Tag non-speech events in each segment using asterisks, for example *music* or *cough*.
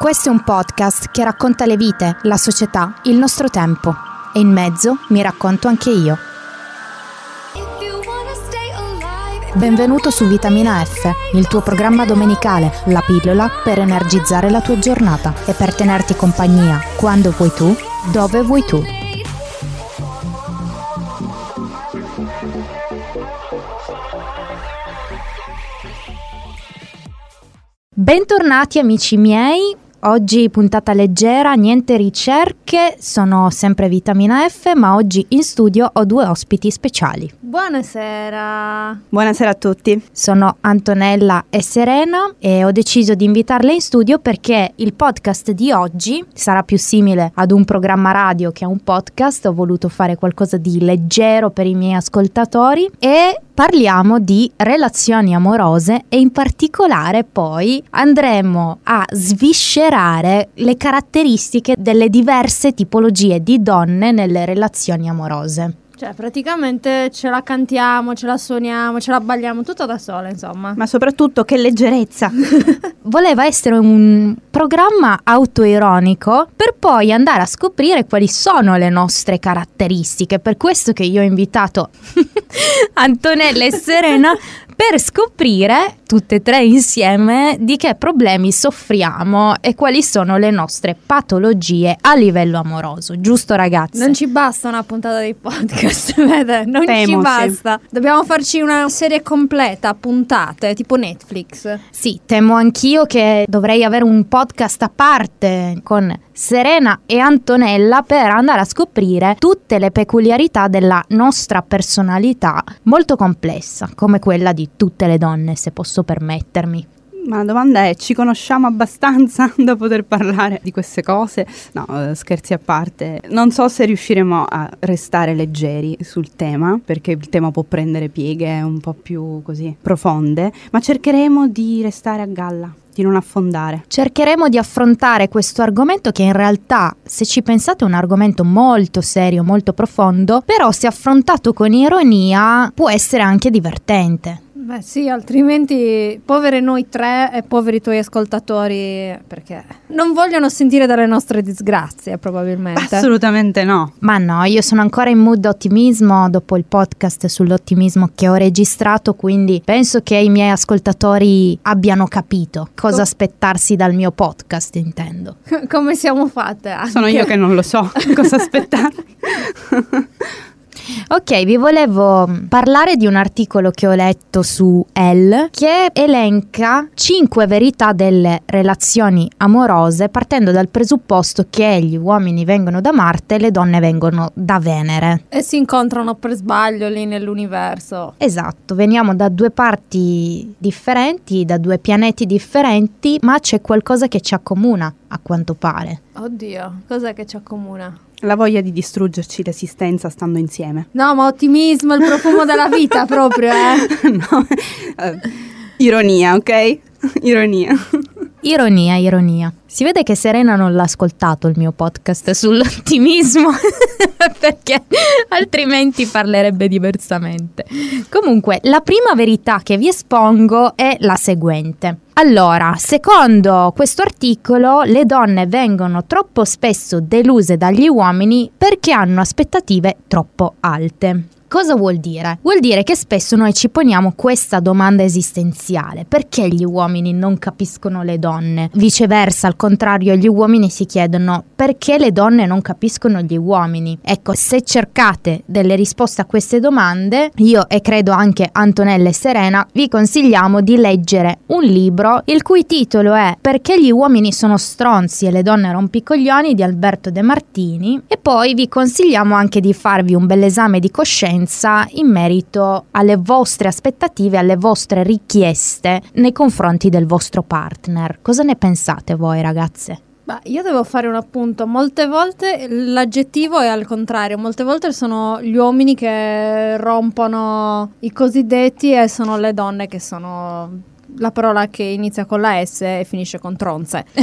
Questo è un podcast che racconta le vite, la società, il nostro tempo. E in mezzo mi racconto anche io. Benvenuto su Vitamina F, il tuo programma domenicale, la pillola per energizzare la tua giornata e per tenerti compagnia quando vuoi tu, dove vuoi tu. Bentornati amici miei, Oggi puntata leggera, niente ricerche, sono sempre vitamina F, ma oggi in studio ho due ospiti speciali. Buonasera. Buonasera a tutti. Sono Antonella e Serena e ho deciso di invitarle in studio perché il podcast di oggi sarà più simile ad un programma radio che a un podcast. Ho voluto fare qualcosa di leggero per i miei ascoltatori e parliamo di relazioni amorose e in particolare poi andremo a sviscerare le caratteristiche delle diverse tipologie di donne nelle relazioni amorose. Cioè, praticamente ce la cantiamo, ce la suoniamo, ce la balliamo tutta da sola, insomma. Ma soprattutto che leggerezza. *laughs* Voleva essere un programma autoironico per poi andare a scoprire quali sono le nostre caratteristiche. Per questo che io ho invitato *laughs* Antonella e Serena per scoprire tutte e tre insieme di che problemi soffriamo e quali sono le nostre patologie a livello amoroso, giusto ragazzi? Non ci basta una puntata di podcast, *laughs* vede? Non Temo, ci sì. basta. Dobbiamo farci una serie completa, puntate, tipo Netflix. Sì, temo anch'io che dovrei avere un podcast a parte con Serena e Antonella per andare a scoprire tutte le peculiarità della nostra personalità molto complessa, come quella di tutte le donne, se posso permettermi. Ma la domanda è, ci conosciamo abbastanza *laughs* da poter parlare di queste cose? No, eh, scherzi a parte. Non so se riusciremo a restare leggeri sul tema, perché il tema può prendere pieghe un po' più così profonde, ma cercheremo di restare a galla, di non affondare. Cercheremo di affrontare questo argomento che in realtà, se ci pensate, è un argomento molto serio, molto profondo, però se affrontato con ironia può essere anche divertente. Beh sì, altrimenti povere noi tre e poveri tuoi ascoltatori, perché non vogliono sentire dalle nostre disgrazie, probabilmente. Assolutamente no. Ma no, io sono ancora in mood ottimismo dopo il podcast sull'ottimismo che ho registrato, quindi penso che i miei ascoltatori abbiano capito cosa Co- aspettarsi dal mio podcast, intendo. *laughs* Come siamo fatte? Anche. Sono io che non lo so *laughs* cosa aspettare. *laughs* Ok, vi volevo parlare di un articolo che ho letto su Elle che elenca 5 verità delle relazioni amorose partendo dal presupposto che gli uomini vengono da Marte e le donne vengono da Venere. E si incontrano per sbaglio lì nell'universo. Esatto, veniamo da due parti differenti, da due pianeti differenti, ma c'è qualcosa che ci accomuna, a quanto pare. Oddio, cos'è che ci accomuna? La voglia di distruggerci l'esistenza stando insieme. No, ma ottimismo, il profumo della vita proprio, eh. *laughs* no, eh, ironia, ok? Ironia. Ironia, ironia. Si vede che Serena non l'ha ascoltato il mio podcast sull'ottimismo, *laughs* perché altrimenti parlerebbe diversamente. Comunque, la prima verità che vi espongo è la seguente. Allora, secondo questo articolo, le donne vengono troppo spesso deluse dagli uomini perché hanno aspettative troppo alte. Cosa vuol dire? Vuol dire che spesso noi ci poniamo questa domanda esistenziale: perché gli uomini non capiscono le donne? Viceversa, al contrario, gli uomini si chiedono perché le donne non capiscono gli uomini. Ecco, se cercate delle risposte a queste domande, io e credo anche Antonella e Serena vi consigliamo di leggere un libro il cui titolo è Perché gli uomini sono stronzi e le donne rompicoglioni di Alberto De Martini e poi vi consigliamo anche di farvi un bell'esame di coscienza in merito alle vostre aspettative, alle vostre richieste nei confronti del vostro partner. Cosa ne pensate voi ragazze? Io devo fare un appunto. Molte volte l'aggettivo è al contrario. Molte volte sono gli uomini che rompono i cosiddetti e sono le donne che sono la parola che inizia con la S e finisce con tronze. *laughs*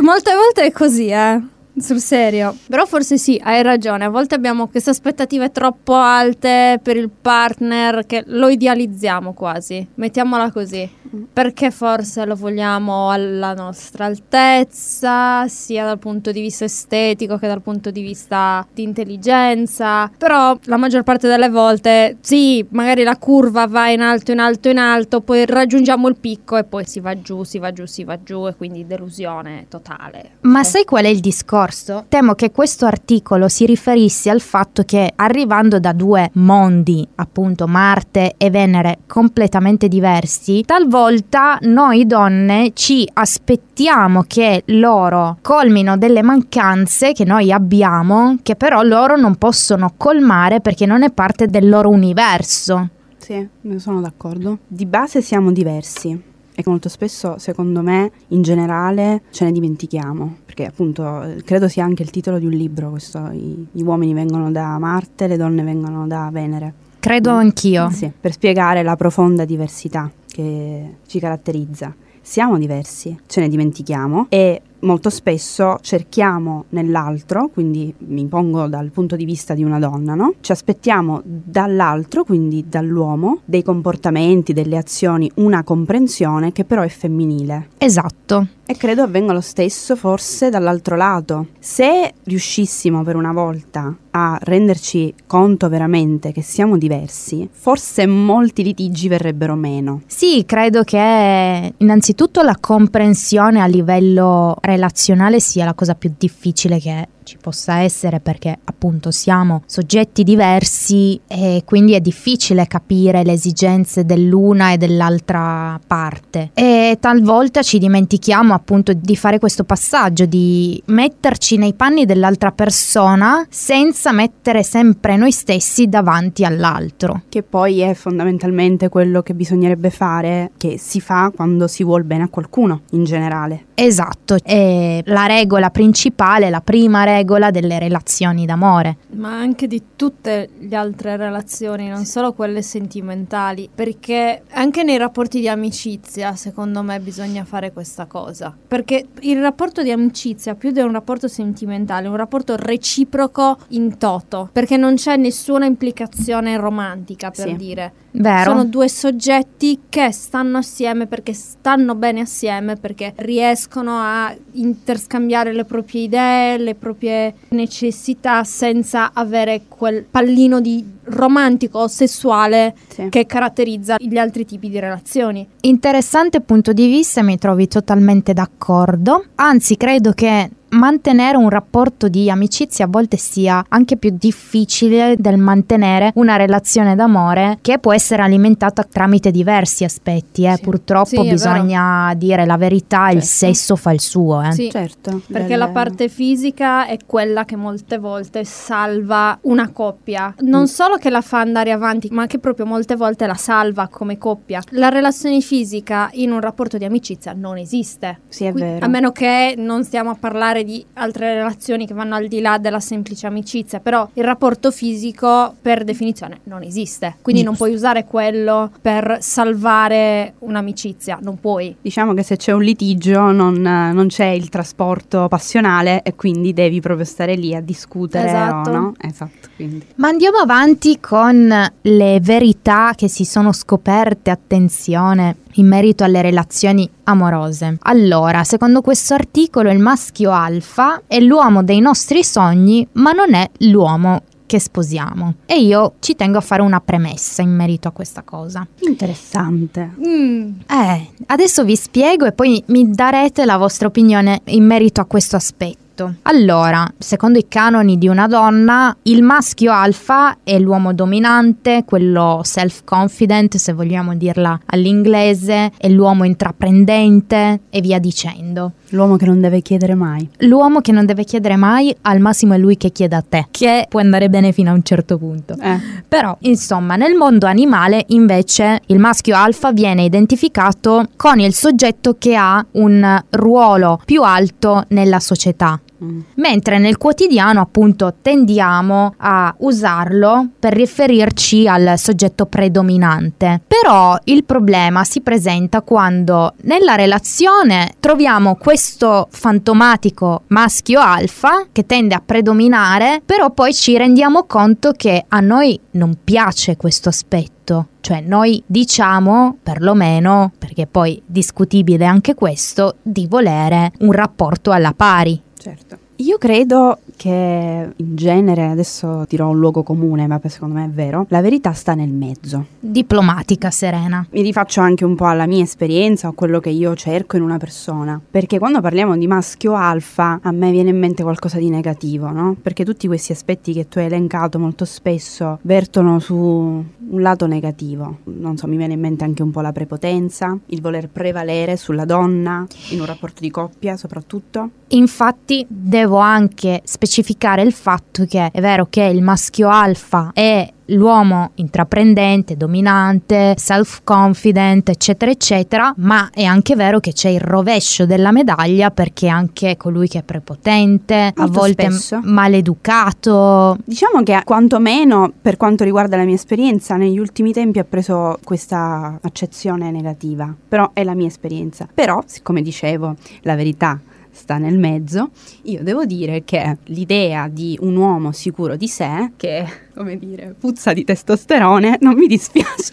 Molte volte è così, eh. Sul serio. Però forse sì, hai ragione. A volte abbiamo queste aspettative troppo alte per il partner che lo idealizziamo quasi. Mettiamola così. Perché forse lo vogliamo alla nostra altezza, sia dal punto di vista estetico che dal punto di vista di intelligenza. Però la maggior parte delle volte, sì, magari la curva va in alto, in alto, in alto, poi raggiungiamo il picco e poi si va giù, si va giù, si va giù e quindi delusione totale. Ma sai qual è il discorso? Temo che questo articolo si riferisse al fatto che arrivando da due mondi, appunto Marte e Venere, completamente diversi, talvolta noi donne ci aspettiamo che loro colmino delle mancanze che noi abbiamo, che però loro non possono colmare perché non è parte del loro universo. Sì, ne sono d'accordo. Di base siamo diversi e molto spesso, secondo me, in generale ce ne dimentichiamo, perché appunto credo sia anche il titolo di un libro, questo, i, gli uomini vengono da Marte, le donne vengono da Venere. Credo anch'io. Sì, per spiegare la profonda diversità che ci caratterizza. Siamo diversi, ce ne dimentichiamo e molto spesso cerchiamo nell'altro, quindi mi pongo dal punto di vista di una donna, no? Ci aspettiamo dall'altro, quindi dall'uomo, dei comportamenti, delle azioni, una comprensione che però è femminile. Esatto. E credo avvenga lo stesso forse dall'altro lato. Se riuscissimo per una volta a renderci conto veramente che siamo diversi, forse molti litigi verrebbero meno. Sì, credo che innanzitutto la comprensione a livello relazionale sia la cosa più difficile che ci possa essere perché appunto siamo soggetti diversi e quindi è difficile capire le esigenze dell'una e dell'altra parte e talvolta ci dimentichiamo appunto di fare questo passaggio di metterci nei panni dell'altra persona senza mettere sempre noi stessi davanti all'altro. Che poi è fondamentalmente quello che bisognerebbe fare, che si fa quando si vuol bene a qualcuno in generale. Esatto, è la regola principale, la prima regola delle relazioni d'amore. Ma anche di tutte le altre relazioni, non solo quelle sentimentali, perché anche nei rapporti di amicizia, secondo me, bisogna fare questa cosa. Perché il rapporto di amicizia, più di un rapporto sentimentale, è un rapporto reciproco in toto, perché non c'è nessuna implicazione romantica, per Sì. dire. Vero? Sono due soggetti che stanno assieme perché stanno bene assieme, perché riescono a interscambiare le proprie idee, le proprie necessità senza avere quel pallino di romantico o sessuale Sì. che caratterizza gli altri tipi di relazioni. Interessante punto di vista, mi trovi totalmente d'accordo. Anzi, credo che mantenere un rapporto di amicizia a volte sia anche più difficile del mantenere una relazione d'amore che può essere alimentata tramite diversi aspetti. eh. Sì. Purtroppo Sì, bisogna dire la verità, il Certo. sesso fa il suo. eh. Sì. Certo. Perché del- la parte fisica è quella che molte volte salva una coppia. Non Mm. solo che la fa andare avanti, ma che proprio molte volte la salva come coppia. La relazione fisica in un rapporto di amicizia non esiste. Sì, è Qui- vero. A meno che non stiamo a parlare di altre relazioni che vanno al di là della semplice amicizia, però il rapporto fisico per definizione non esiste. Quindi non Giusto. puoi usare quello per salvare un'amicizia, non puoi. Diciamo che se c'è un litigio non, non c'è il trasporto passionale e quindi devi proprio stare lì a discutere Esatto. o no? Esatto. Ma andiamo avanti con le verità che si sono scoperte, attenzione, in merito alle relazioni amorose. Allora, secondo questo articolo il maschio alfa è l'uomo dei nostri sogni, ma non è l'uomo che sposiamo. E io ci tengo a fare una premessa in merito a questa cosa. Interessante. Mm. Eh, adesso vi spiego e poi mi darete la vostra opinione in merito a questo aspetto. Allora, secondo i canoni di una donna, il maschio alfa è l'uomo dominante, quello self-confident, se vogliamo dirla all'inglese, è l'uomo intraprendente e via dicendo. L'uomo che non deve chiedere mai. L'uomo che non deve chiedere mai, al massimo è lui che chiede a te, che può andare bene fino a un certo punto. Eh, Però, insomma, nel mondo animale invece il maschio alfa viene identificato con il soggetto che ha un ruolo più alto nella società. Mm. Mentre nel quotidiano appunto tendiamo a usarlo per riferirci al soggetto predominante. Però il problema si presenta quando nella relazione troviamo questo fantomatico maschio alfa che tende a predominare, però poi ci rendiamo conto che a noi non piace questo aspetto. Cioè noi diciamo, perlomeno, perché poi discutibile anche questo, di volere un rapporto alla pari. Certo. Io credo che in genere, adesso dirò un luogo comune, ma secondo me è vero, la verità sta nel mezzo. Diplomatica, Serena. Mi rifaccio anche un po' alla mia esperienza o quello che io cerco in una persona, perché quando parliamo di maschio alfa a me viene in mente qualcosa di negativo, no? Perché tutti questi aspetti che tu hai elencato molto spesso vertono su un lato negativo. Non so, mi viene in mente anche un po' la prepotenza, il voler prevalere sulla donna in un rapporto di coppia soprattutto. Infatti devo anche specificare il fatto che è vero che il maschio alfa è l'uomo intraprendente, dominante, self-confident, eccetera, eccetera, ma è anche vero che c'è il rovescio della medaglia perché anche colui che è prepotente, Molto a volte spesso. maleducato. Diciamo che quantomeno per quanto riguarda la mia esperienza negli ultimi tempi ha preso questa accezione negativa, però è la mia esperienza. Però, siccome dicevo, la verità sta nel mezzo, io devo dire che l'idea di un uomo sicuro di sé, che come dire, puzza di testosterone, non mi dispiace.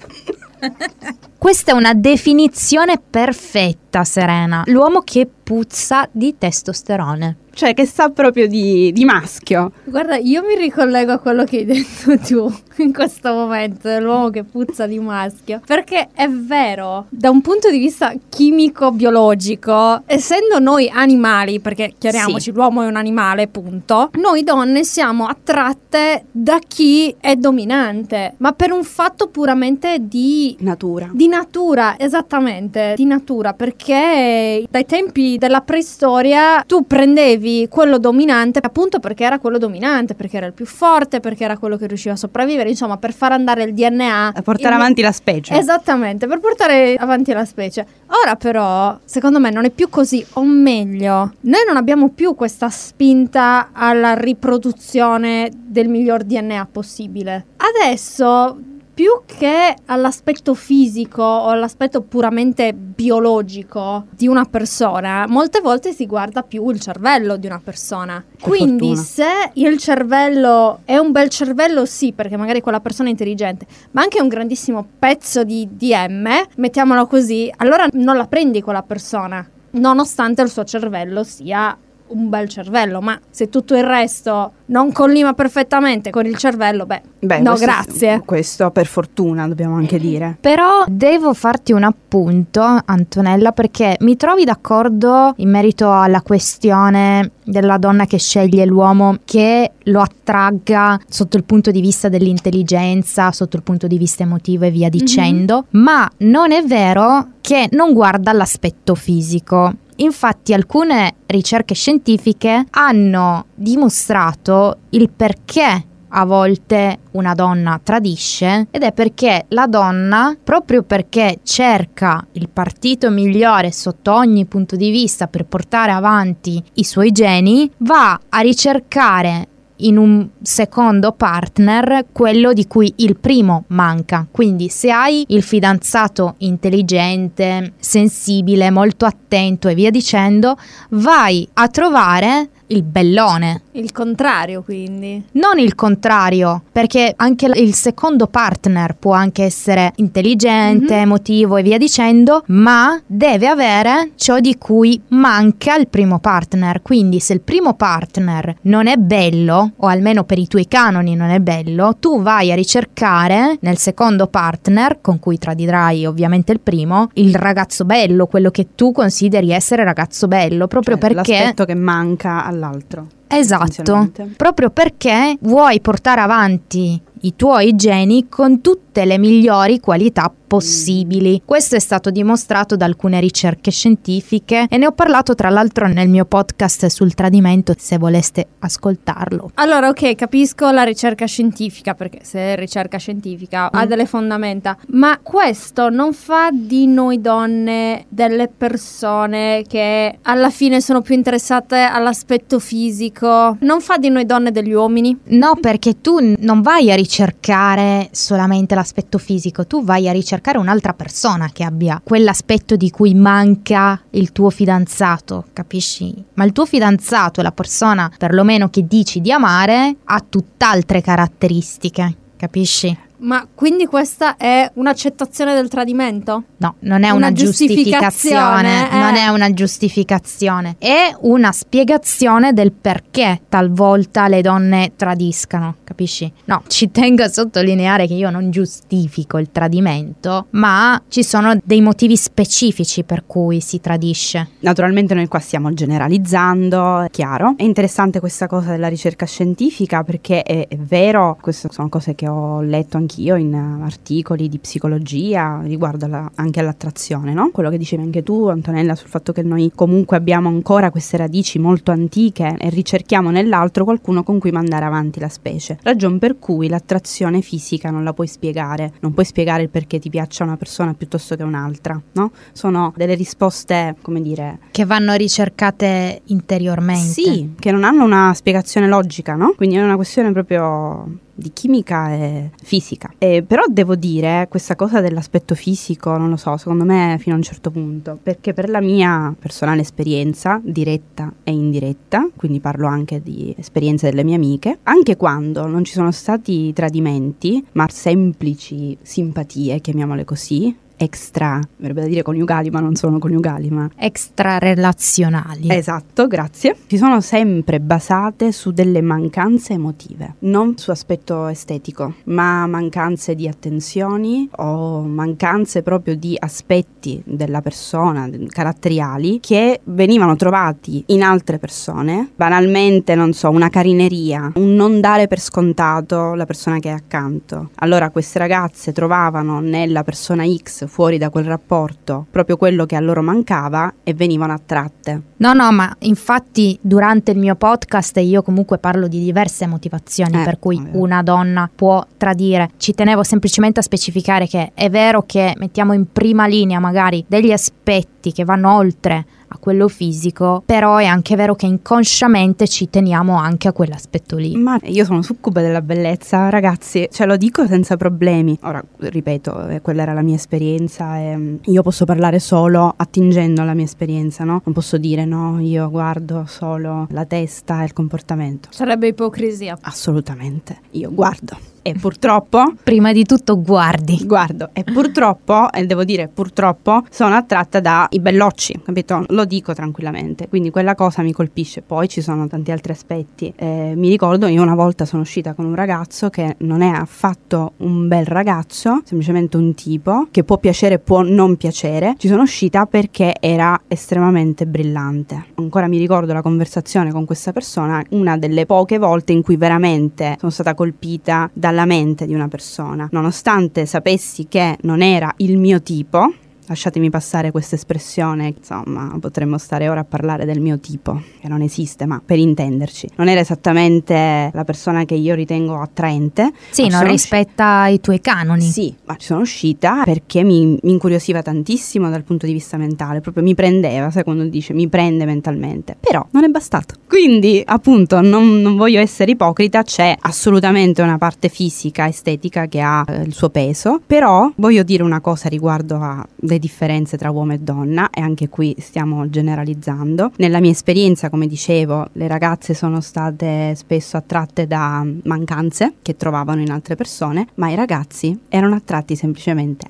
*laughs* Questa è una definizione perfetta, Serena. L'uomo che puzza di testosterone. Cioè che sa proprio di, di maschio. Guarda, io mi ricollego a quello che hai detto *laughs* tu in questo momento, dell'uomo che puzza di maschio. Perché è vero, da un punto di vista chimico-biologico, essendo noi animali, perché chiariamoci, Sì. l'uomo è un animale, punto, noi donne siamo attratte da chi è dominante, ma per un fatto puramente di Natura. di natura, esattamente, di natura, perché dai tempi della preistoria tu prendevi quello dominante appunto perché era quello dominante, perché era il più forte, perché era quello che riusciva a sopravvivere, insomma, per far andare il DNA. A portare il- avanti la specie. Esattamente, per portare avanti la specie. Ora però, secondo me non è più così, o meglio, noi non abbiamo più questa spinta alla riproduzione del miglior DNA possibile. Adesso più che all'aspetto fisico o all'aspetto puramente biologico di una persona, molte volte si guarda più il cervello di una persona. Che Quindi fortuna. se il cervello è un bel cervello, sì, perché magari quella persona è intelligente, ma anche un grandissimo pezzo di DM, mettiamolo così, allora non la prendi quella persona, nonostante il suo cervello sia un bel cervello, ma se tutto il resto non collima perfettamente con il cervello, beh, Beh, no, questo- grazie. Questo per fortuna dobbiamo anche dire. Però devo farti un appunto, Antonella, perché mi trovi d'accordo in merito alla questione della donna che sceglie l'uomo che lo attragga sotto il punto di vista dell'intelligenza, sotto il punto di vista emotivo e via dicendo, ma non è vero che non guarda l'aspetto fisico. Infatti alcune ricerche scientifiche hanno dimostrato il perché a volte una donna tradisce ed è perché la donna, proprio perché cerca il partito migliore sotto ogni punto di vista per portare avanti i suoi geni, va a ricercare in un secondo partner quello di cui il primo manca. Quindi se hai il fidanzato intelligente, sensibile, molto attento e via dicendo, vai a trovare il bellone, Il contrario, quindi. non il contrario, perché anche il secondo partner può anche essere intelligente, Mhm. emotivo e via dicendo, ma deve avere ciò di cui manca il primo partner. Quindi se il primo partner non è bello, o almeno per i tuoi canoni non è bello, tu vai a ricercare nel secondo partner, con cui tradirai ovviamente il primo, il ragazzo bello, quello che tu consideri essere ragazzo bello, proprio Cioè, perché... L'aspetto che manca all'altro. Esatto, proprio perché vuoi portare avanti i tuoi geni con tutte le migliori qualità possibili. Questo è stato dimostrato da alcune ricerche scientifiche e ne ho parlato tra l'altro nel mio podcast sul tradimento se voleste ascoltarlo. Allora, ok, capisco la ricerca scientifica, perché se è ricerca scientifica ha Mm. delle fondamenta, ma questo non fa di noi donne delle persone che alla fine sono più interessate all'aspetto fisico, non fa di noi donne degli uomini. No, perché tu non vai a ricercare solamente l'aspetto fisico, tu vai a ricercare un'altra persona che abbia quell'aspetto di cui manca il tuo fidanzato, capisci? Ma il tuo fidanzato la persona perlomeno che dici di amare ha tutt'altre caratteristiche, capisci? Ma quindi questa è un'accettazione del tradimento? No, non è Una una, giustificazione, giustificazione, eh. non è una giustificazione, è una spiegazione del perché talvolta le donne tradiscano, capisci? No, ci tengo a sottolineare che io non giustifico il tradimento, ma ci sono dei motivi specifici per cui si tradisce. Naturalmente noi qua stiamo generalizzando, è chiaro. È interessante questa cosa della ricerca scientifica perché è, è vero, queste sono cose che ho letto anch'io in eh, articoli di psicologia riguardo alla- anche all'attrazione, no? Quello che dicevi anche tu, Antonella, sul fatto che noi comunque abbiamo ancora queste radici molto antiche e ricerchiamo nell'altro qualcuno con cui mandare avanti la specie. Ragion per cui l'attrazione fisica non la puoi spiegare, non puoi spiegare il perché ti piaccia una persona piuttosto che un'altra, no? Sono delle risposte, come dire, Che vanno ricercate interiormente. sì, che non hanno una spiegazione logica, no? Quindi è una questione proprio di chimica e fisica. E però devo dire questa cosa dell'aspetto fisico, non lo so, secondo me fino a un certo punto, perché per la mia personale esperienza, diretta e indiretta, quindi parlo anche di esperienze delle mie amiche, anche quando non ci sono stati tradimenti, ma semplici simpatie, chiamiamole così, extra, verrebbe da dire coniugali, ma non sono coniugali, ma Extrarelazionali. Esatto, grazie. Si sono sempre basate su delle mancanze emotive, non su aspetto estetico, ma mancanze di attenzioni o mancanze proprio di aspetti della persona, caratteriali, che venivano trovati in altre persone. Banalmente, non so, una carineria, un non dare per scontato la persona che è accanto. Allora queste ragazze trovavano nella persona X fuori da quel rapporto proprio quello che a loro mancava e venivano attratte. No, no, ma infatti durante il mio podcast io comunque parlo di diverse motivazioni Eh, per cui vabbè. una donna può tradire. Ci tenevo semplicemente a specificare che è vero che mettiamo in prima linea magari degli aspetti che vanno oltre a quello fisico, però è anche vero che inconsciamente ci teniamo anche a quell'aspetto lì. Ma io sono succube della bellezza, ragazzi, ce lo dico senza problemi. Ora, ripeto, eh, quella era la mia esperienza e mm, io posso parlare solo attingendo alla mia esperienza, no? Non posso dire no, io guardo solo la testa e il comportamento. Sarebbe ipocrisia. Assolutamente. Io guardo. E purtroppo Prima di tutto guardi. Guardo, e purtroppo, e devo dire purtroppo, sono attratta dai bellocci, capito? Lo dico tranquillamente, quindi quella cosa mi colpisce. Poi ci sono tanti altri aspetti. Eh, mi ricordo, io una volta sono uscita con un ragazzo che non è affatto un bel ragazzo, semplicemente un tipo che può piacere, può non piacere. Ci sono uscita perché era estremamente brillante. Ancora mi ricordo la conversazione con questa persona, una delle poche volte in cui veramente sono stata colpita dalla mente di una persona, nonostante sapessi che non era il mio tipo. Lasciatemi passare questa espressione, insomma, potremmo stare ora a parlare del mio tipo, che non esiste, ma per intenderci. Non era esattamente la persona che io ritengo attraente. Sì, non rispetta i tuoi canoni. sì, ma ci sono uscita perché mi, mi incuriosiva tantissimo dal punto di vista mentale, proprio mi prendeva, quando dice mi prende mentalmente, però non è bastato. Quindi appunto non, non voglio essere ipocrita, c'è assolutamente una parte fisica, estetica che ha eh, il suo peso, però voglio dire una cosa riguardo alle differenze tra uomo e donna e anche qui stiamo generalizzando. Nella mia esperienza, come dicevo, le ragazze sono state spesso attratte da mancanze che trovavano in altre persone, ma i ragazzi erano attratti semplicemente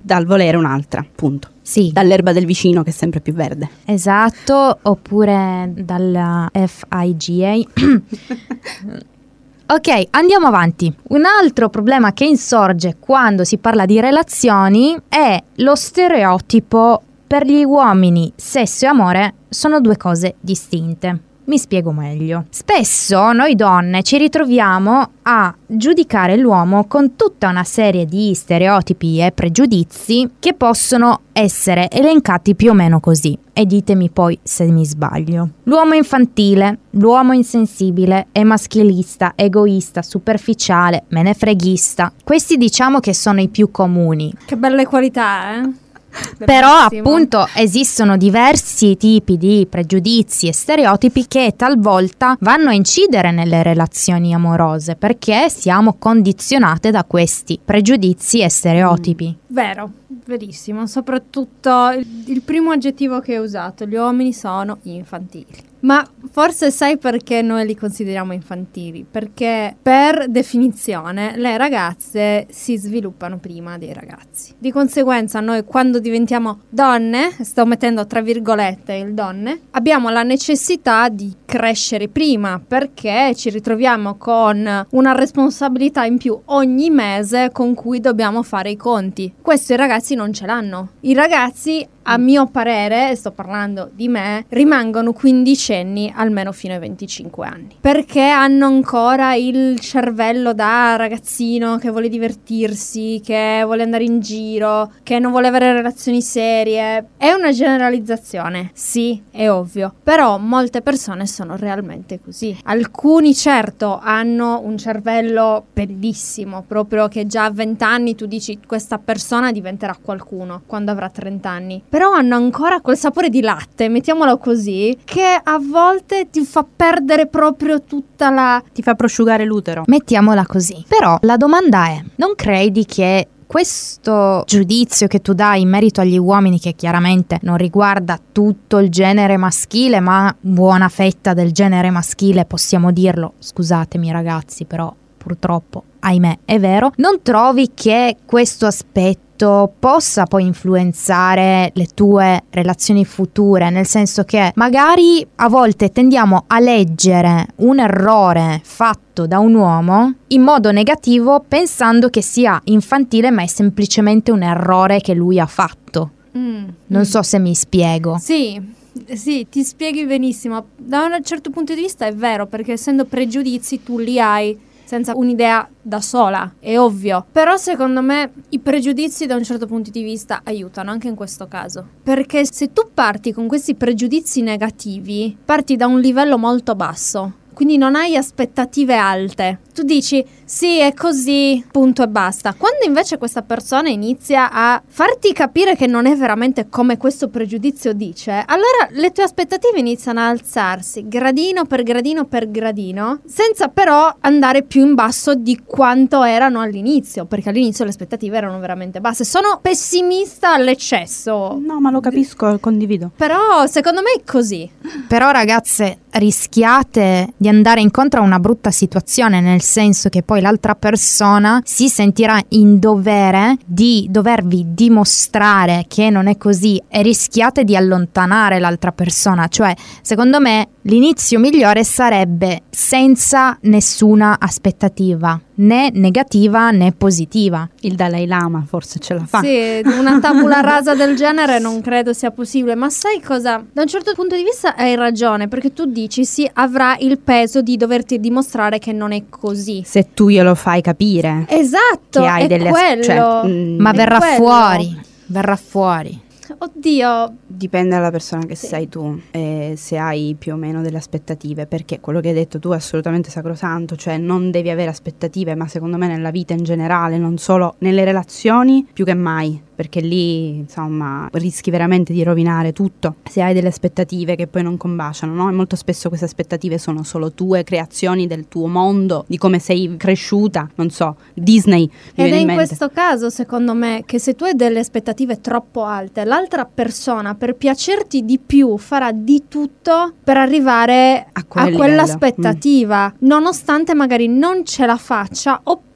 dal volere un'altra, punto. Sì, Dall'erba del vicino che è sempre più verde. esatto, oppure dalla FIGA. *coughs* *coughs* *coughs* Ok, andiamo avanti. Un altro problema che insorge quando si parla di relazioni è lo stereotipo per gli uomini sesso e amore sono due cose distinte. Mi spiego meglio. Spesso noi donne ci ritroviamo a giudicare l'uomo con tutta una serie di stereotipi e pregiudizi che possono essere elencati più o meno così. E ditemi poi se mi sbaglio. L'uomo infantile, l'uomo insensibile, è maschilista, egoista, superficiale, menefreghista. Questi diciamo che sono i più comuni. Che belle qualità, eh? Però appunto esistono diversi tipi di pregiudizi e stereotipi che talvolta vanno a incidere nelle relazioni amorose perché siamo condizionate da questi pregiudizi e stereotipi. Vero, verissimo. Soprattutto il, il primo aggettivo che hai usato, gli uomini sono infantili. Ma forse sai perché noi li consideriamo infantili? Perché per definizione le ragazze si sviluppano prima dei ragazzi. Di conseguenza noi quando diventiamo donne, sto mettendo tra virgolette il donne, abbiamo la necessità di crescere prima perché ci ritroviamo con una responsabilità in più ogni mese con cui dobbiamo fare i conti. Questo i ragazzi non ce l'hanno. I ragazzi a mio parere, sto parlando di me, rimangono quindicenni almeno fino ai 25 anni. Perché hanno ancora il cervello da ragazzino che vuole divertirsi, che vuole andare in giro, che non vuole avere relazioni serie. È una generalizzazione, sì, è ovvio. Però molte persone sono realmente così. Alcuni certo hanno un cervello bellissimo, proprio che già a 20 anni tu dici questa persona diventerà qualcuno quando avrà 30 anni però hanno ancora quel sapore di latte, mettiamolo così, che a volte ti fa perdere proprio tutta la... Ti fa prosciugare l'utero. Mettiamola così. Però la domanda è, non credi che questo giudizio che tu dai in merito agli uomini, che chiaramente non riguarda tutto il genere maschile, ma buona fetta del genere maschile, possiamo dirlo, scusatemi ragazzi, però purtroppo, ahimè, è vero, non trovi che questo aspetto possa poi influenzare le tue relazioni future, nel senso che magari a volte tendiamo a leggere un errore fatto da un uomo in modo negativo pensando che sia infantile ma è semplicemente un errore che lui ha fatto. Mm, Non mm. so se mi spiego. Sì, sì, ti spieghi benissimo. Da un certo punto di vista è vero, perché essendo pregiudizi tu li hai senza un'idea da sola, è ovvio. Però secondo me i pregiudizi da un certo punto di vista aiutano anche in questo caso. Perché se tu parti con questi pregiudizi negativi, parti da un livello molto basso. Quindi non hai aspettative alte. Tu dici sì, è così, punto e basta. Quando invece questa persona inizia a farti capire che non è veramente come questo pregiudizio dice, allora le tue aspettative iniziano a alzarsi gradino per gradino per gradino, senza però andare più in basso di quanto erano all'inizio, perché all'inizio le aspettative erano veramente basse. Sono pessimista all'eccesso. No, ma lo capisco, condivido. Però secondo me è così. Però ragazze rischiate di andare incontro a una brutta situazione nel senso che poi l'altra persona si sentirà in dovere di dovervi dimostrare che non è così e rischiate di allontanare l'altra persona. Cioè secondo me l'inizio migliore sarebbe senza nessuna aspettativa né negativa né positiva Il Dalai Lama forse ce la fa. Sì, una tabula rasa del genere non credo sia possibile, ma sai cosa? Da un certo punto di vista hai ragione, perché tu dici sì, avrà il peso di doverti dimostrare che non è così. Se tu glielo fai capire Esatto, che hai è delle as- quello. cioè, mm, ma È verrà quello. fuori verrà fuori Oddio, Dipende dalla persona che Sì. sei tu, e se hai più o meno delle aspettative, perché quello che hai detto tu è assolutamente sacrosanto, cioè non devi avere aspettative, ma secondo me nella vita in generale, non solo nelle relazioni, più che mai, perché lì insomma rischi veramente di rovinare tutto se hai delle aspettative che poi non combaciano, no? E molto spesso queste aspettative sono solo tue creazioni del tuo mondo, di come sei cresciuta, non so, Disney. ed è in mente. questo caso, secondo me, che se tu hai delle aspettative troppo alte, l'altra persona per piacerti di più farà di tutto per arrivare A a, quel livello. quell'aspettativa, nonostante magari non ce la faccia oppure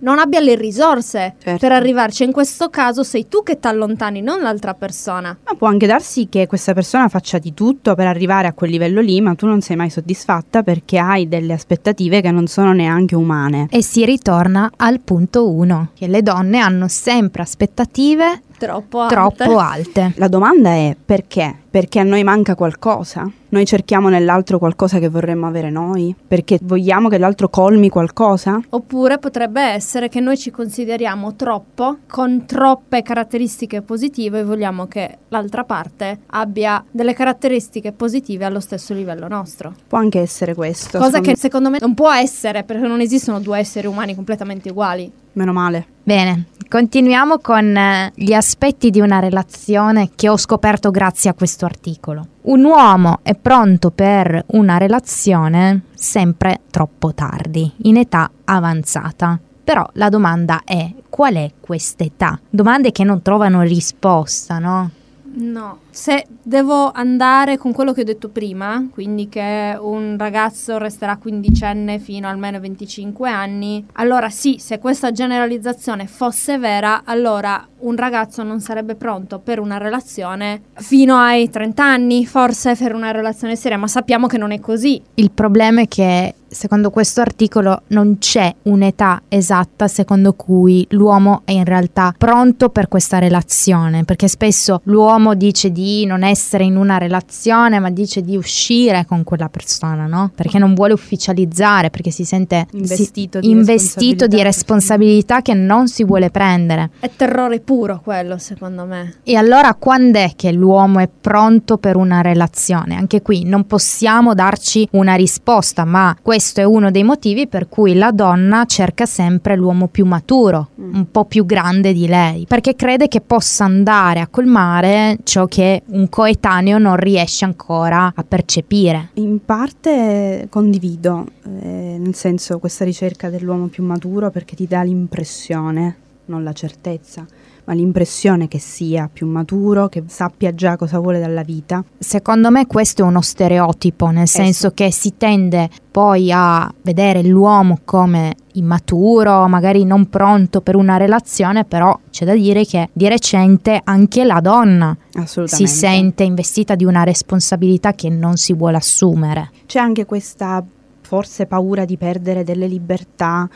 non abbia le risorse Certo. per arrivarci. In questo caso sei tu che ti allontani, non l'altra persona. Ma può anche darsi che questa persona faccia di tutto per arrivare a quel livello lì, ma tu non sei mai soddisfatta perché hai delle aspettative che non sono neanche umane. E si ritorna al punto 1, che le donne hanno sempre aspettative Troppo alte. troppo alte. La domanda è perché? Perché a noi manca qualcosa? Noi cerchiamo nell'altro qualcosa che vorremmo avere noi? Perché vogliamo che l'altro colmi qualcosa? Oppure potrebbe essere che noi ci consideriamo troppo, con troppe caratteristiche positive e vogliamo che l'altra parte abbia delle caratteristiche positive allo stesso livello nostro. Può anche essere questo. Cosa secondo che secondo me non può essere perché non esistono due esseri umani completamente uguali. Me. Meno male. Bene, Continuiamo con eh, gli aspetti di una relazione che ho scoperto grazie a questo articolo. Un uomo è pronto per una relazione sempre troppo tardi, in età avanzata. Però la domanda è qual è questa età? Domande che non trovano risposta, no? No, se devo andare con quello che ho detto prima, quindi che un ragazzo resterà quindicenne fino almeno 25 anni, allora sì, se questa generalizzazione fosse vera, allora un ragazzo non sarebbe pronto per una relazione fino ai 30 anni, forse per una relazione seria, ma sappiamo che non è così. Il problema è che secondo questo articolo non c'è un'età esatta secondo cui l'uomo è in realtà pronto per questa relazione, perché spesso l'uomo dice di non essere in una relazione, ma dice di uscire con quella persona, no? Perché non vuole ufficializzare, perché si sente investito, si, di, investito responsabilità. di responsabilità che non si vuole prendere. È terrore puro quello, secondo me. E allora quando è che l'uomo è pronto per una relazione? Anche qui non possiamo darci una risposta, ma questo è uno dei motivi per cui la donna cerca sempre l'uomo più maturo, mm. un po' più grande di lei, perché crede che possa andare a colmare ciò che un coetaneo non riesce ancora a percepire. In parte condivido, eh, nel senso questa ricerca dell'uomo più maturo perché ti dà l'impressione, non la certezza, ma l'impressione che sia più maturo, che sappia già cosa vuole dalla vita. Secondo me questo è uno stereotipo, nel senso sì. che si tende poi a vedere l'uomo come immaturo, magari non pronto per una relazione, però c'è da dire che di recente anche la donna si sente investita di una responsabilità che non si vuole assumere. C'è anche questa forse paura di perdere delle libertà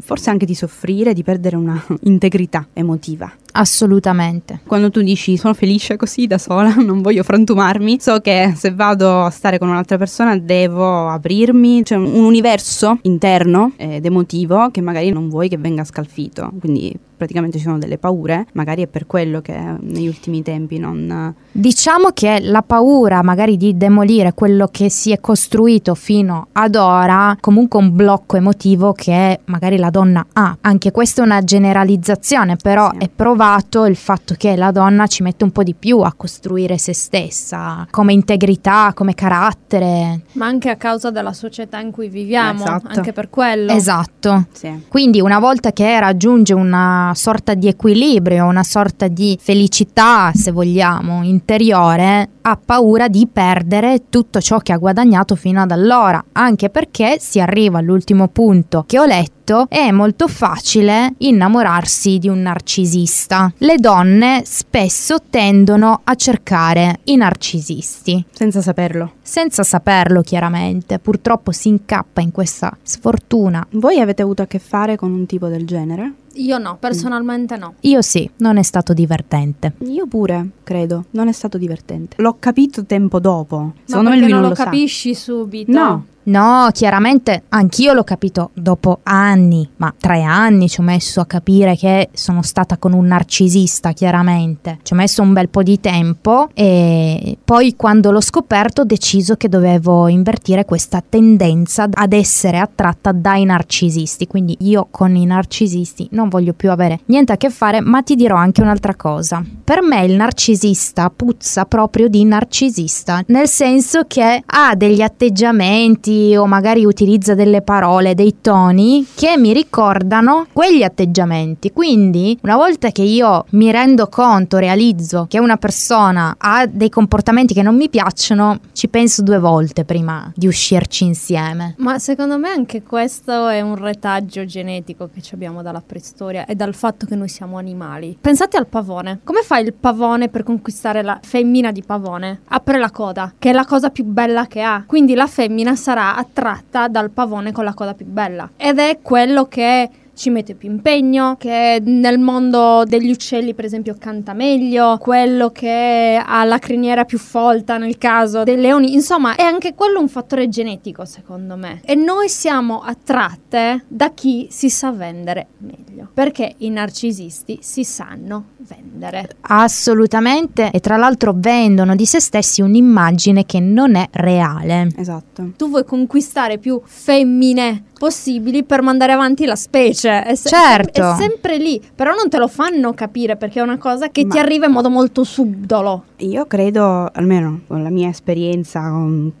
forse anche di soffrire, di perdere una *laughs* integrità emotiva. Assolutamente. Quando tu dici sono felice così da sola, *laughs* non voglio frantumarmi, so che se vado a stare con un'altra persona devo aprirmi, c'è un universo interno ed emotivo che magari non vuoi che venga scalfito, quindi praticamente ci sono delle paure, magari è per quello che negli ultimi tempi non... Diciamo che la paura magari di demolire quello che si è costruito fino ad ora, comunque un blocco emotivo che magari la donna ha. Anche questa è una generalizzazione, però sì. è provato il fatto che la donna ci mette un po' di più a costruire se stessa, come integrità, come carattere. Ma anche a causa della società in cui viviamo, esatto. anche per quello. Esatto. Sì. Quindi una volta che raggiunge una sorta di equilibrio, una sorta di felicità, se vogliamo, interiore, ha paura di perdere tutto ciò che ha guadagnato fino ad allora, anche perché si arriva all'ultimo punto che ho letto è molto facile innamorarsi di un narcisista. Le donne spesso tendono a cercare i narcisisti. Senza saperlo. Senza saperlo, chiaramente. Purtroppo si incappa in questa sfortuna. Voi avete avuto a che fare con un tipo del genere? Io no, personalmente no. Io sì, non è stato divertente. Io pure, credo, non è stato divertente. L'ho capito tempo dopo. Secondo Ma me lui non, non lo, sa. capisci subito. No. No, chiaramente anch'io l'ho capito dopo anni, ma tre anni ci ho messo a capire che sono stata con un narcisista, chiaramente. Ci ho messo un bel po' di tempo e poi quando l'ho scoperto ho deciso che dovevo invertire questa tendenza ad essere attratta dai narcisisti. Quindi io con i narcisisti non voglio più avere niente a che fare, ma ti dirò anche un'altra cosa. Per me il narcisista puzza proprio di narcisista, nel senso che ha degli atteggiamenti o magari utilizza delle parole, dei toni che mi ricordano quegli atteggiamenti. Quindi, una volta che io mi rendo conto, realizzo che una persona ha dei comportamenti che non mi piacciono, ci penso due volte prima di uscirci insieme. Ma secondo me anche questo è un retaggio genetico che abbiamo dalla preistoria e dal fatto che noi siamo animali. Pensate al pavone. Come fa il pavone per conquistare la femmina di pavone? Apre la coda, che è la cosa più bella che ha. Quindi la femmina sarà attratta dal pavone con la coda più bella. Ed è quello che ci mette più impegno, che nel mondo degli uccelli per esempio canta meglio, quello che ha la criniera più folta nel caso dei leoni, insomma è anche quello un fattore genetico secondo me. E noi siamo attratte da chi si sa vendere meglio, perché i narcisisti si sanno vendere. Assolutamente, e tra l'altro vendono di se stessi un'immagine che non è reale. Esatto. Tu vuoi conquistare più femmine possibili per mandare avanti la specie. È se- Certo. È sempre lì, però non te lo fanno capire perché è una cosa che Ma- ti arriva in modo molto subdolo. Io credo, almeno con la mia esperienza con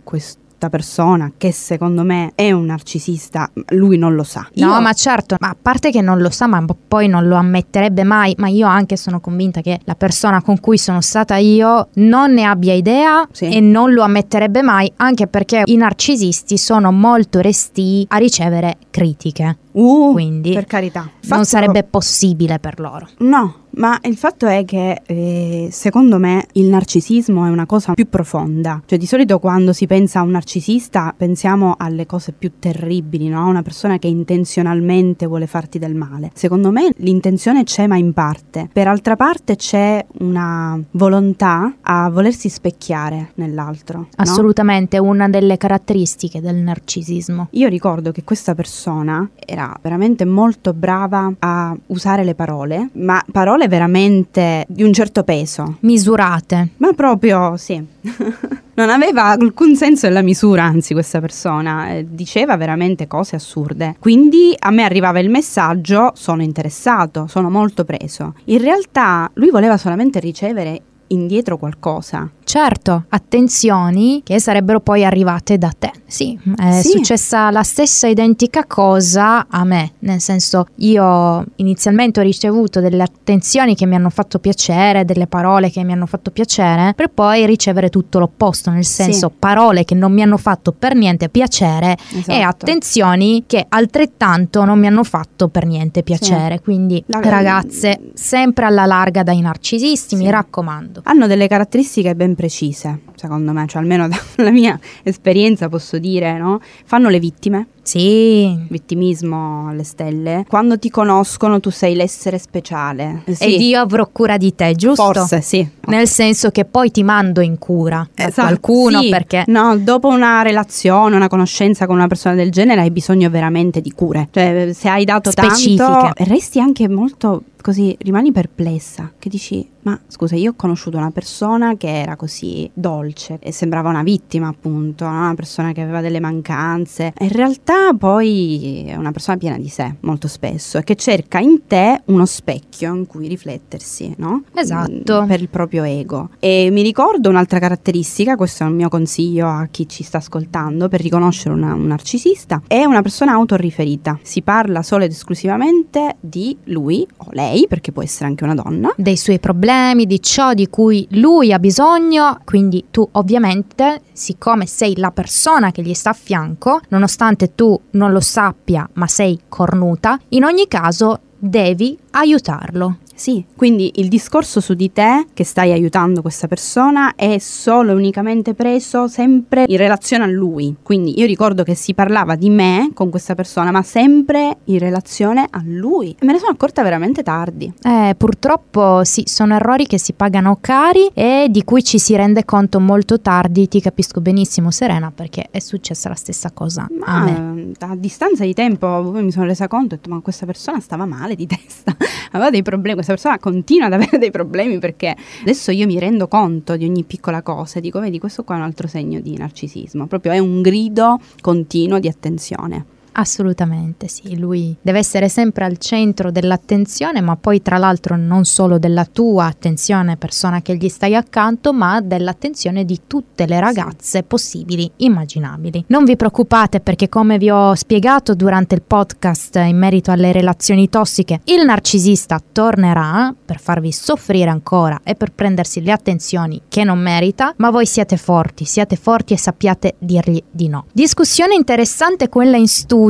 questa persona, che secondo me è un narcisista, lui non lo sa. No, Io- ma certo, ma a parte che non lo sa, ma poi non lo ammetterebbe mai, ma io anche sono convinta che la persona con cui sono stata io non ne abbia idea Sì. e non lo ammetterebbe mai, anche perché i narcisisti sono molto restii a ricevere critiche, Uh, quindi per carità. non Fatto- sarebbe possibile per loro. No, ma il fatto è che eh, secondo me il narcisismo è una cosa più profonda. Cioè di solito quando si pensa a un narcisista pensiamo alle cose più terribili, no? Una persona che intenzionalmente vuole farti del male. Secondo me l'intenzione c'è ma in parte. Per altra parte c'è una volontà a volersi specchiare nell'altro. no? Assolutamente una delle caratteristiche del narcisismo. Io ricordo che questa persona era veramente molto brava a usare le parole, ma parole veramente di un certo peso. Misurate. Ma proprio sì. *laughs* non aveva alcun senso della misura, anzi, questa persona eh, diceva veramente cose assurde. Quindi a me arrivava il messaggio: sono interessato, sono molto preso. In realtà lui voleva solamente ricevere indietro qualcosa. Certo, attenzioni che sarebbero poi arrivate da te. Sì, è Sì. successa la stessa identica cosa a me, nel senso io inizialmente ho ricevuto delle attenzioni che mi hanno fatto piacere, delle parole che mi hanno fatto piacere, per poi ricevere tutto l'opposto, nel senso parole che non mi hanno fatto per niente piacere e Esatto. attenzioni che altrettanto non mi hanno fatto per niente piacere. Quindi La- ragazze, sempre alla larga dai narcisisti, Sì. mi raccomando. Hanno delle caratteristiche ben precise, secondo me, cioè almeno *laughs* dalla mia esperienza posso dire, no? Fanno le vittime, Sì, vittimismo alle stelle. Quando ti conoscono tu sei l'essere speciale. Sì, ed io avrò cura di te, giusto? Forse sì. Nel senso che poi ti mando in cura da Esatto, qualcuno sì. perché No, dopo una relazione, una conoscenza con una persona del genere hai bisogno veramente di cure. Cioè, se hai dato Specifiche. tanto, resti anche molto così, rimani perplessa, che dici, ma scusa, io ho conosciuto una persona che era così dolce e sembrava una vittima, appunto, no? una persona che aveva delle mancanze. E in realtà poi è una persona piena di sé, molto spesso, e che cerca in te uno specchio in cui riflettersi, no? Esatto. Mm, Per il proprio ego. E mi ricordo un'altra caratteristica, questo è un mio consiglio a chi ci sta ascoltando per riconoscere una- un narcisista, è una persona autoriferita. Si parla solo ed esclusivamente di lui o lei, perché può essere anche una donna. dei suoi problemi, di ciò di cui lui ha bisogno, quindi tu ovviamente, siccome sei la persona che gli sta a fianco, nonostante tu non lo sappia, ma sei cornuta, in ogni caso devi aiutarlo. Sì, quindi il discorso su di te che stai aiutando questa persona è solo e unicamente preso sempre in relazione a lui. Quindi io ricordo che si parlava di me con questa persona, ma sempre in relazione a lui. E me ne sono accorta veramente tardi. Eh, purtroppo sì, sono errori che si pagano cari e di cui ci si rende conto molto tardi, ti capisco benissimo Serena perché è successa la stessa cosa a Ma me. eh, a distanza di tempo poi mi sono resa conto ho detto ma questa persona stava male di testa, *laughs* aveva dei problemi, questa persona continua ad avere *laughs* dei problemi perché adesso io mi rendo conto di ogni piccola cosa e dico vedi questo qua è un altro segno di narcisismo, proprio è un grido continuo di attenzione. Assolutamente sì, lui deve essere sempre al centro dell'attenzione, ma poi tra l'altro non solo della tua attenzione, persona che gli stai accanto, ma dell'attenzione di tutte le ragazze possibili, immaginabili. Non vi preoccupate perché come vi ho spiegato durante il podcast in merito alle relazioni tossiche, il narcisista tornerà per farvi soffrire ancora e per prendersi le attenzioni che non merita, ma voi siete forti, siate forti e sappiate dirgli di no. Discussione interessante quella in studio,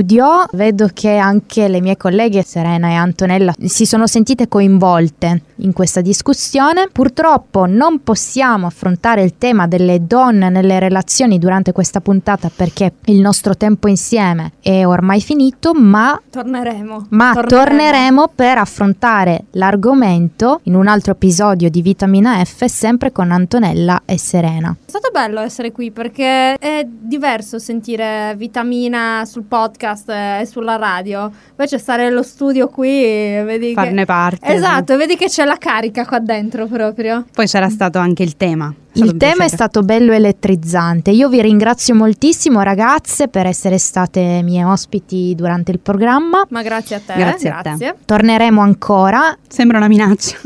vedo che anche le mie colleghe Serena e Antonella si sono sentite coinvolte in questa discussione. Purtroppo non possiamo affrontare il tema delle donne nelle relazioni durante questa puntata perché il nostro tempo insieme è ormai finito, ma Torneremo. ma torneremo per affrontare l'argomento in un altro episodio di Vitamina F, sempre con Antonella e Serena. È stato bello essere qui perché è diverso sentire vitamina sul podcast podcast e sulla radio. Invece stare nello studio qui, vedi Farne che... parte. Esatto, vedi che c'è la carica qua dentro proprio. Poi c'era stato anche il tema. Il tema è stato bello elettrizzante. Io vi ringrazio moltissimo ragazze per essere state mie ospiti durante il programma. Ma grazie a te. Grazie a te. Torneremo ancora. Sembra una minaccia. *laughs*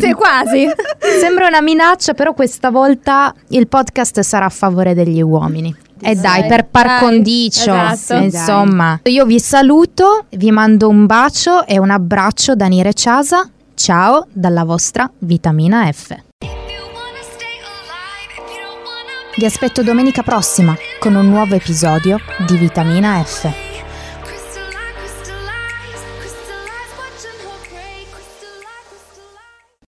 Sì, quasi. Sembra una minaccia, però questa volta il podcast sarà a favore degli uomini. E dai, per par condicio, esatto. insomma. Io vi saluto, vi mando un bacio e un abbraccio da Nire Ciasa. Ciao dalla vostra Vitamina F. Vi aspetto domenica prossima con un nuovo episodio di Vitamina F.